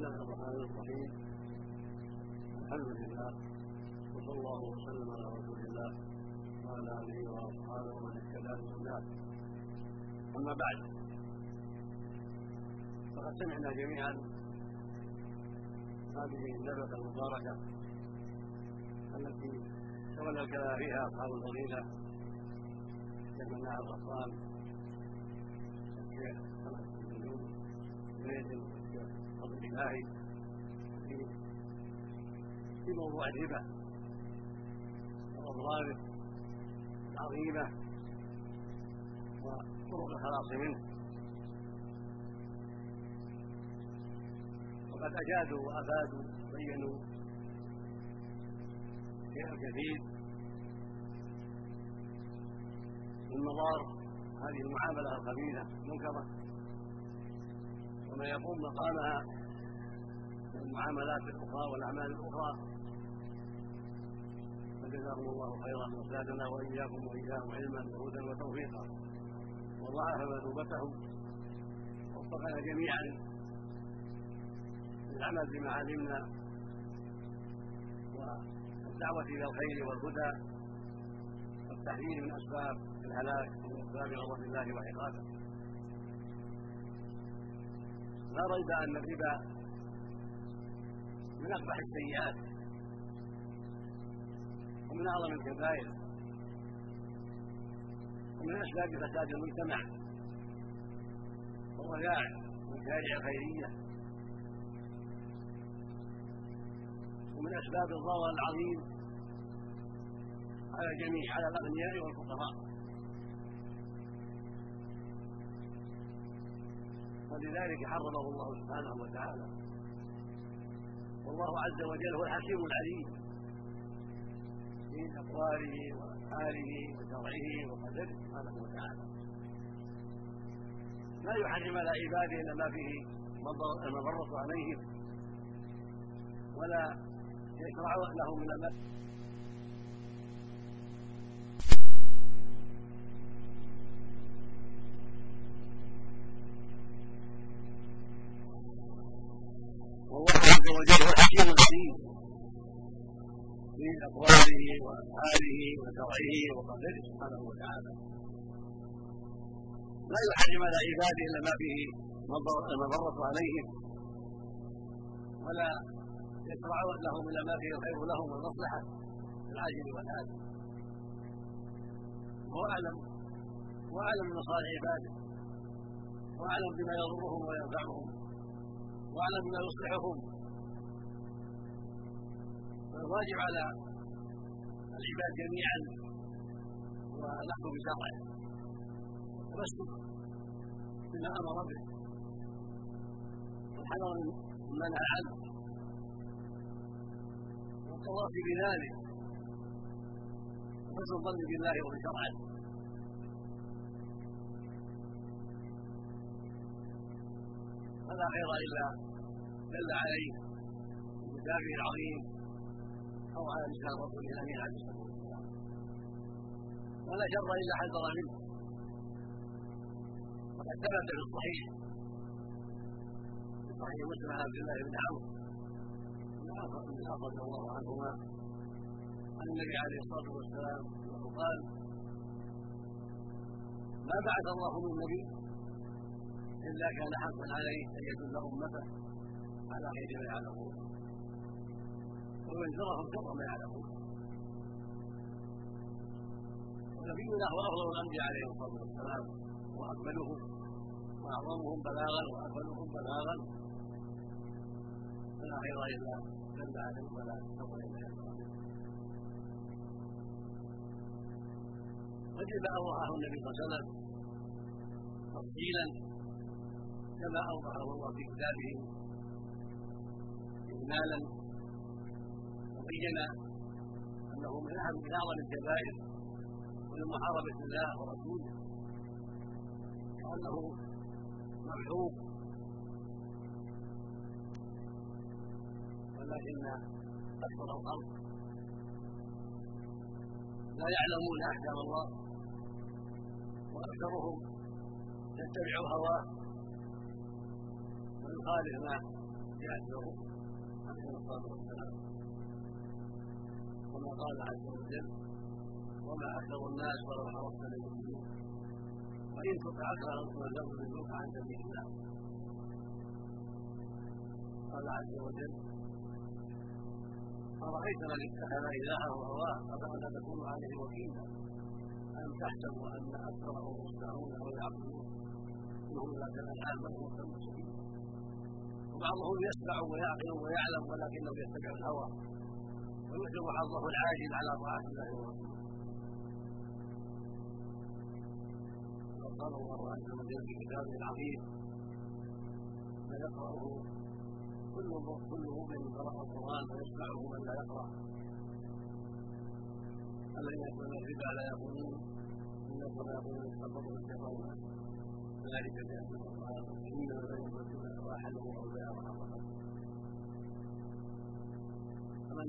الله الرحمن الرحيم الحمد لله. وصلى الله وسلم على رسول الله وعلى آله وأصحابه ومن اهتدى بسنته أما بعد فقد سمعنا جميعا هذه اللعبه المباركة التي شغل الكلام فيها أصحاب الفضيلة شيخ مناع الغفران فضل في موضوع الهبة وأضراره العظيمة وطرق الخلاص منه وقد أجادوا وافادوا وبينوا شيئا كثير من مضار هذه المعاملة الخبيثة المنكره وما يقوم مقامها من المعاملات الأخرى والأعمال الأخرى. فجزاكم الله خيرا وزادنا وإياكم وإياهم علما وهدى وتوفيقا. وضاعف مثوبتهم وفقنا جميعا للعمل بما علمنا والدعوة إلى الخير والهدى والتحذير من أسباب الهلاك ومن أسباب غضب الله وعقابه. لا ريب أن الربا من اقبح السيئات ومن أعظم الكبائر ومن أسباب فساد المجتمع. وضياع المشاريع الخيريه ومن أسباب الضرر العظيم على الجميع على الأغنياء والفقراء. ولذلك حرمه الله سبحانه وتعالى. والله عز وجل هو الحكيم العليم. في أقواله وأفعاله وشرعه وقدره سبحانه وتعالى. لا يحرم على عباده إلا ما فيه المضرة عليهم. ولا يشرع لهم من المال وجل هو الحكيم العليم في أقواله وأفعاله وشرعه وقدره سبحانه وتعالى. لا يحرم على عباده إلا ما فيه المضرة عليهم. ولا يشرع لهم إلا ما فيه الخير لهم والمصلحة في العاجل والآجل هو أعلم. واعلم بمصالح عباده. واعلم بما يضرهم وينفعهم. واعلم بما يصلحهم. فالواجب على العباد جميعا ونحن بشرعه. التمسك بما أمر به والحذر مما نهى عنه والتواصي بذلك وحسن الظن بالله وبشرعه. فلا خير إلا دل عليه. بكتابه العظيم. أو على لسان رسول الامين عليه الصلاه والسلام ولا شر إلا حذر منه. وقد ثبت في الصحيح. في صحيح مسلم عن عبد الله بن عمرو. بن العاص رضي الله عنهما. عن النبي عليه الصلاة والسلام. انه قال ما بعث الله من نبي إلا كان حقا عليه أن يدل أمته على خير ما يعلمون. وينذرهم شر ما يعلمون. ونبينا هو افضل الأنبياء عليه الصلاة والسلام وأكملهم وأعظمهم بلاغا وأكملهم بلاغا. فلا خير إلا دل عليهم ولا شر إلا وجب اوضحه النبي صلى الله عليه وسلم تفصيلا كما أوضحه الله في كتابه اجمالا بين أنه من أحد من اعظم الكبائر ومن محاربه الله ورسوله وأنه مرحوم ولكن أكثر الخلق لا يعلمون أحكام الله وأكثرهم يتبع هواه ويخالف ما يأجر عليه الصلاة والسلام كما قال عز وجل وما أكثر الناس ولو حرصت للمؤمنين وإن تطع أكثر الناس يضلوك عن سبيل الله قال عز وجل أرأيت من اتخذ إلهه هواه أفلا تكون عليه وكيلا؟ أم تحسب أن أكثرهم يسمعون أو يعقلون؟ إنهم لا كالأنعام بل هم كالمسلمين وبعضهم يسمع ويعقل ويعلم ولكنه يتبع الهوى. ويحجب حظه العاجل على طاعة الله. قال الله عز وجل في كتابه العظيم ما يقرأه كل كل مؤمن قرأ القرآن ويسمعه من لا يقرأ. الذين يأكلون الربا لا يقولون إنكم لا يقولون يتقبل الشيطان ذلك بأنهم قالوا إنما لا يملكون أحدهم أو لا يرحم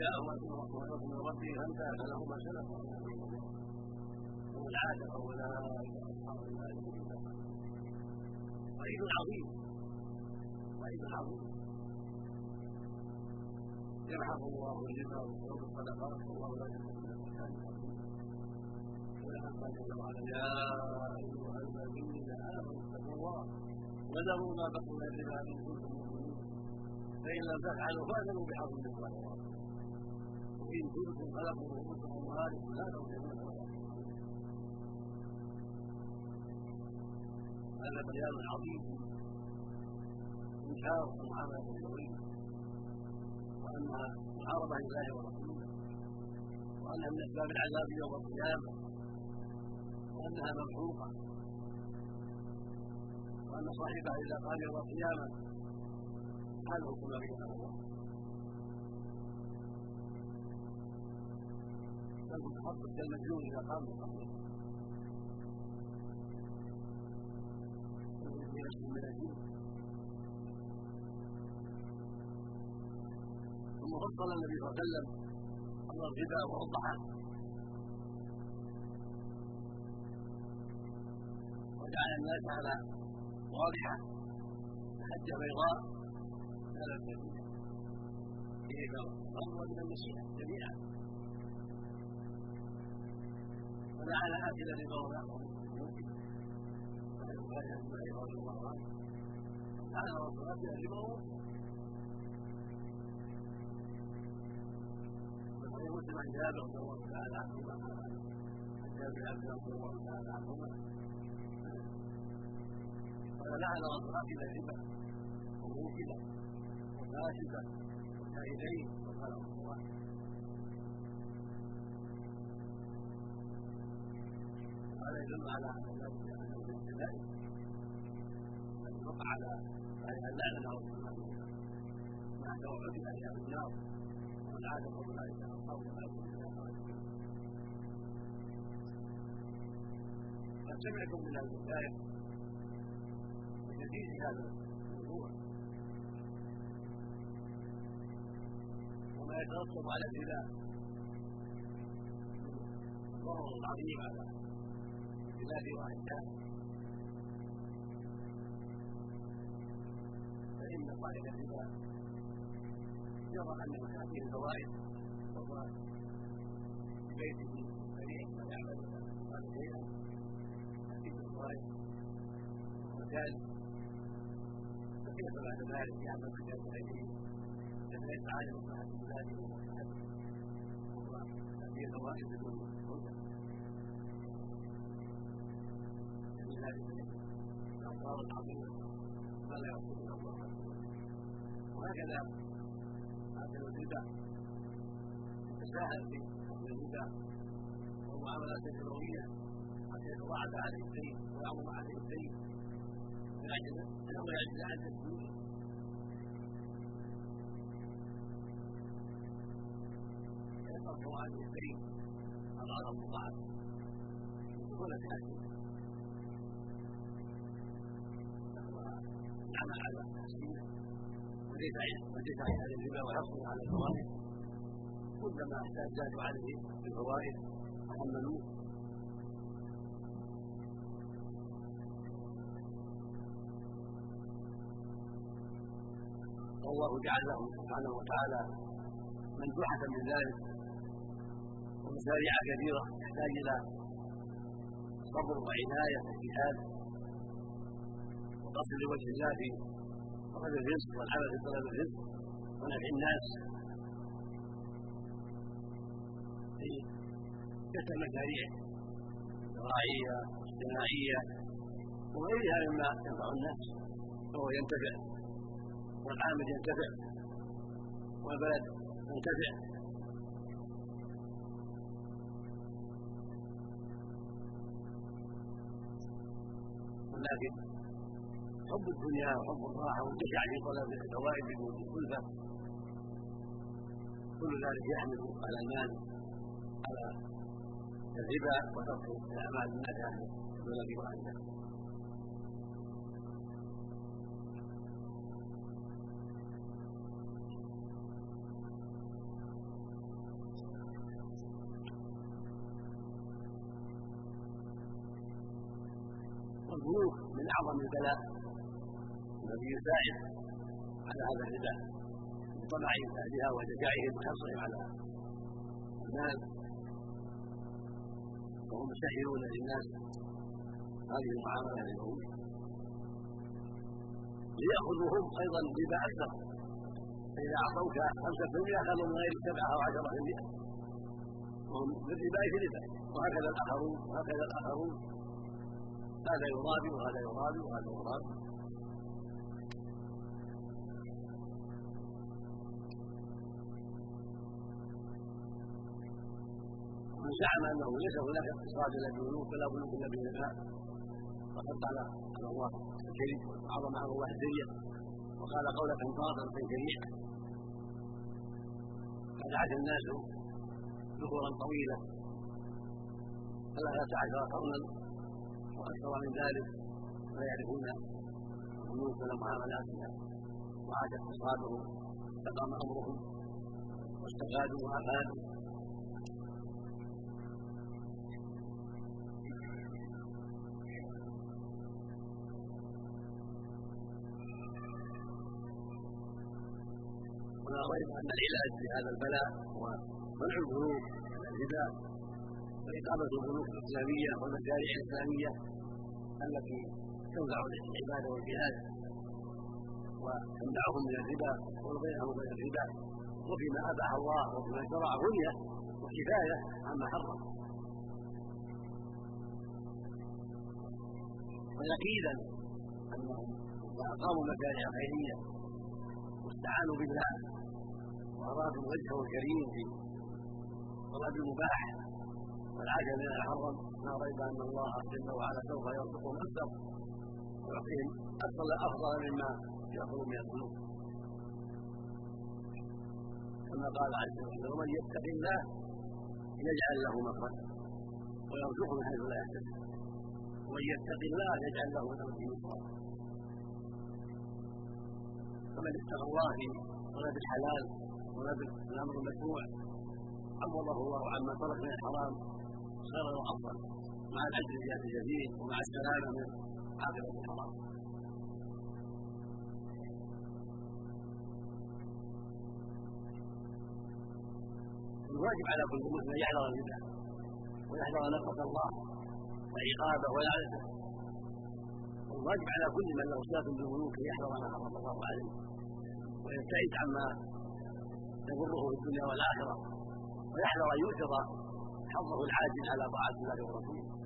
جاءه موعظة من ربه فانتهى فله ما سلف ومن عاد فأولئك أصحاب النار وعيد عظيم وعيد عظيم يرحم الله الربا ويرد الصدقات والله لا يحب ولقد قال جل وعلا يا أيها الذين آمنوا اتقوا الله وذروا ما بقي من الربا إن كنتم مؤمنين. فإن لم تفعلوا فأذنوا بحرب من الله. وان كنتم خلقوا رؤوس اموالكم لا تظلمون هذا بيان عظيم انكار المعامله الشرعيه وانها محاربه لله ورسوله وانها من اسباب العذاب يوم القيامه وانها ممحوقه وان صاحبها اذا قام يوم القيامه حاله كما بين الله متخصص كالمجنون اذا قام ثم فصل النبي صلى الله عليه وسلم أمر الربا ووضحه وجعل الناس على واضحه حج بيضاء على الكبير فيه الامر من المسيح جميعا. الربا ممكن ويبقى رضي الله عنه لعن رسول الله الربا مسلم عن جابر رضي الله تعالى عنهما عن جابر عبد رضي الله تعالى عنهما قال لعن رجل اكل الربا وموكلا وكاشفا وشاهدين وقال الله يدل على ان ذلك من ابتدائه ان وقع على ان لعن رسول الله مع توعد أهل النار والعادة أولئك أصحاب قد سمعتم من البداية بجديد هذا الموضوع وما يترتب على البلاد ضرر عظيم على البلاد واهلها فإن صاحب الربا يرى ان هذه الفوائد وهو في بيته فريق ويعمل هذا شيئا هذه الفوائد ومجال فكيف بعد ذلك يعمل مجال غيره لم يسعى لمصلحه بلاده ومصلحته هذه الفوائد بدون هذه الاخبار العظيمه ما لا يعصيه الله وهكذا من الربا يتساهل في حكم الربا والمعاملات الربويه حتى يتضاعف عليه الدين ويعظم عليه الدين ويعجز عن تسليمه فيصرف عليه الدين اضعاف مضاعفه بسهوله حاجة العمل على تحسينه والدفاع عن الربا وحصره على الفوائد كلما احتاج عليه بالفوائد تحملوه والله جعل لهم سبحانه وتعالى منفوحة من ذلك. ومساريع كثيرة تحتاج إلى صبر وعناية واجتهاد وقصد لوجه الله في طلب الرزق والعمل في طلب الرزق ونفع الناس. في شتى المشاريع زراعية اجتماعية وغيرها مما ينفع الناس وهو ينتفع والعامل ينتفع والبلد ينتفع. ولكن حب الدنيا وحب الراحة والجشع في طلب الفوائد كلفة كل ذلك. يحمل على المال على الربا وترك الأعمال النافعة التي وعنده والبنوك من أعظم البلاء. الذي يساعد على هذا الرداء بطمع اهلها وشجاعهم وحرصهم على المال. وهم يسهلون للناس هذه المعاملة اليوميه ليأخذوا أيضا ربا أعطوك خمسة في المئة أخذوا من غير سبعة في المئة. وهم بالربا في ربا وهكذا الآخرون وهكذا الآخرون. هذا يرابي وهذا يرابي وهذا يرابي ومن زعم أنه ليس هناك اقتصاد الا بالبنوك ولا بنوك الا بالنساء فقد قال على الله الكريم وعظم على الله الدنيا وقال قولة باطلة كريهة قد عاش الناس ذكورا طويلة ثلاثة عشر قرنا وأكثر من ذلك ولا يعرفون البنوك ولا معاملاتها وعاد اقتصادهم استقام أمرهم واستفادوا وأفادوا. ولا ريب أن العلاج في هذا البلاء هو منع البنوك من الربا وإقامة البنوك الإسلامية والمشاريع الإسلامية التي تنفع العباد والجهاد وتمنعهم من الربا وتضيعهم من الربا وفيما أباح الله وفيما شرع غنية وكفاية عما حرم. ويقينا أنهم إذا أقاموا مشاريع خيرية واستعانوا بالله وأرادوا وجهه الكريم في طلب المباح والعجل من الحرم لا ريب أن الله جل وعلا سوف يرزقهم أكثر ويعطيهم افضل أفضل مما ياخذ من الذنوب. كما قال عز وجل ومن يتق الله يجعل له مخرجا ويرزقه من حيث لا يحتسب ومن يتق الله يجعل له من امره فمن اتقى الله في طلب الحلال طلب الامر المشروع عوضه الله عما ترك من الحرام. خيرا وافضل مع العجل في الجديد ومع السلامه من عاقبه الحرام الواجب على كل مسلم أن يحذر البدع ويحذر نقص الله وعقابه ولعنته والواجب على كل من له صله بالملوك أن يحذر ما حرم الله عليه ويبتعد عما يضره في الدنيا والآخرة ويحذر أن يؤثر حظه العاجل على طاعة الله ورسوله.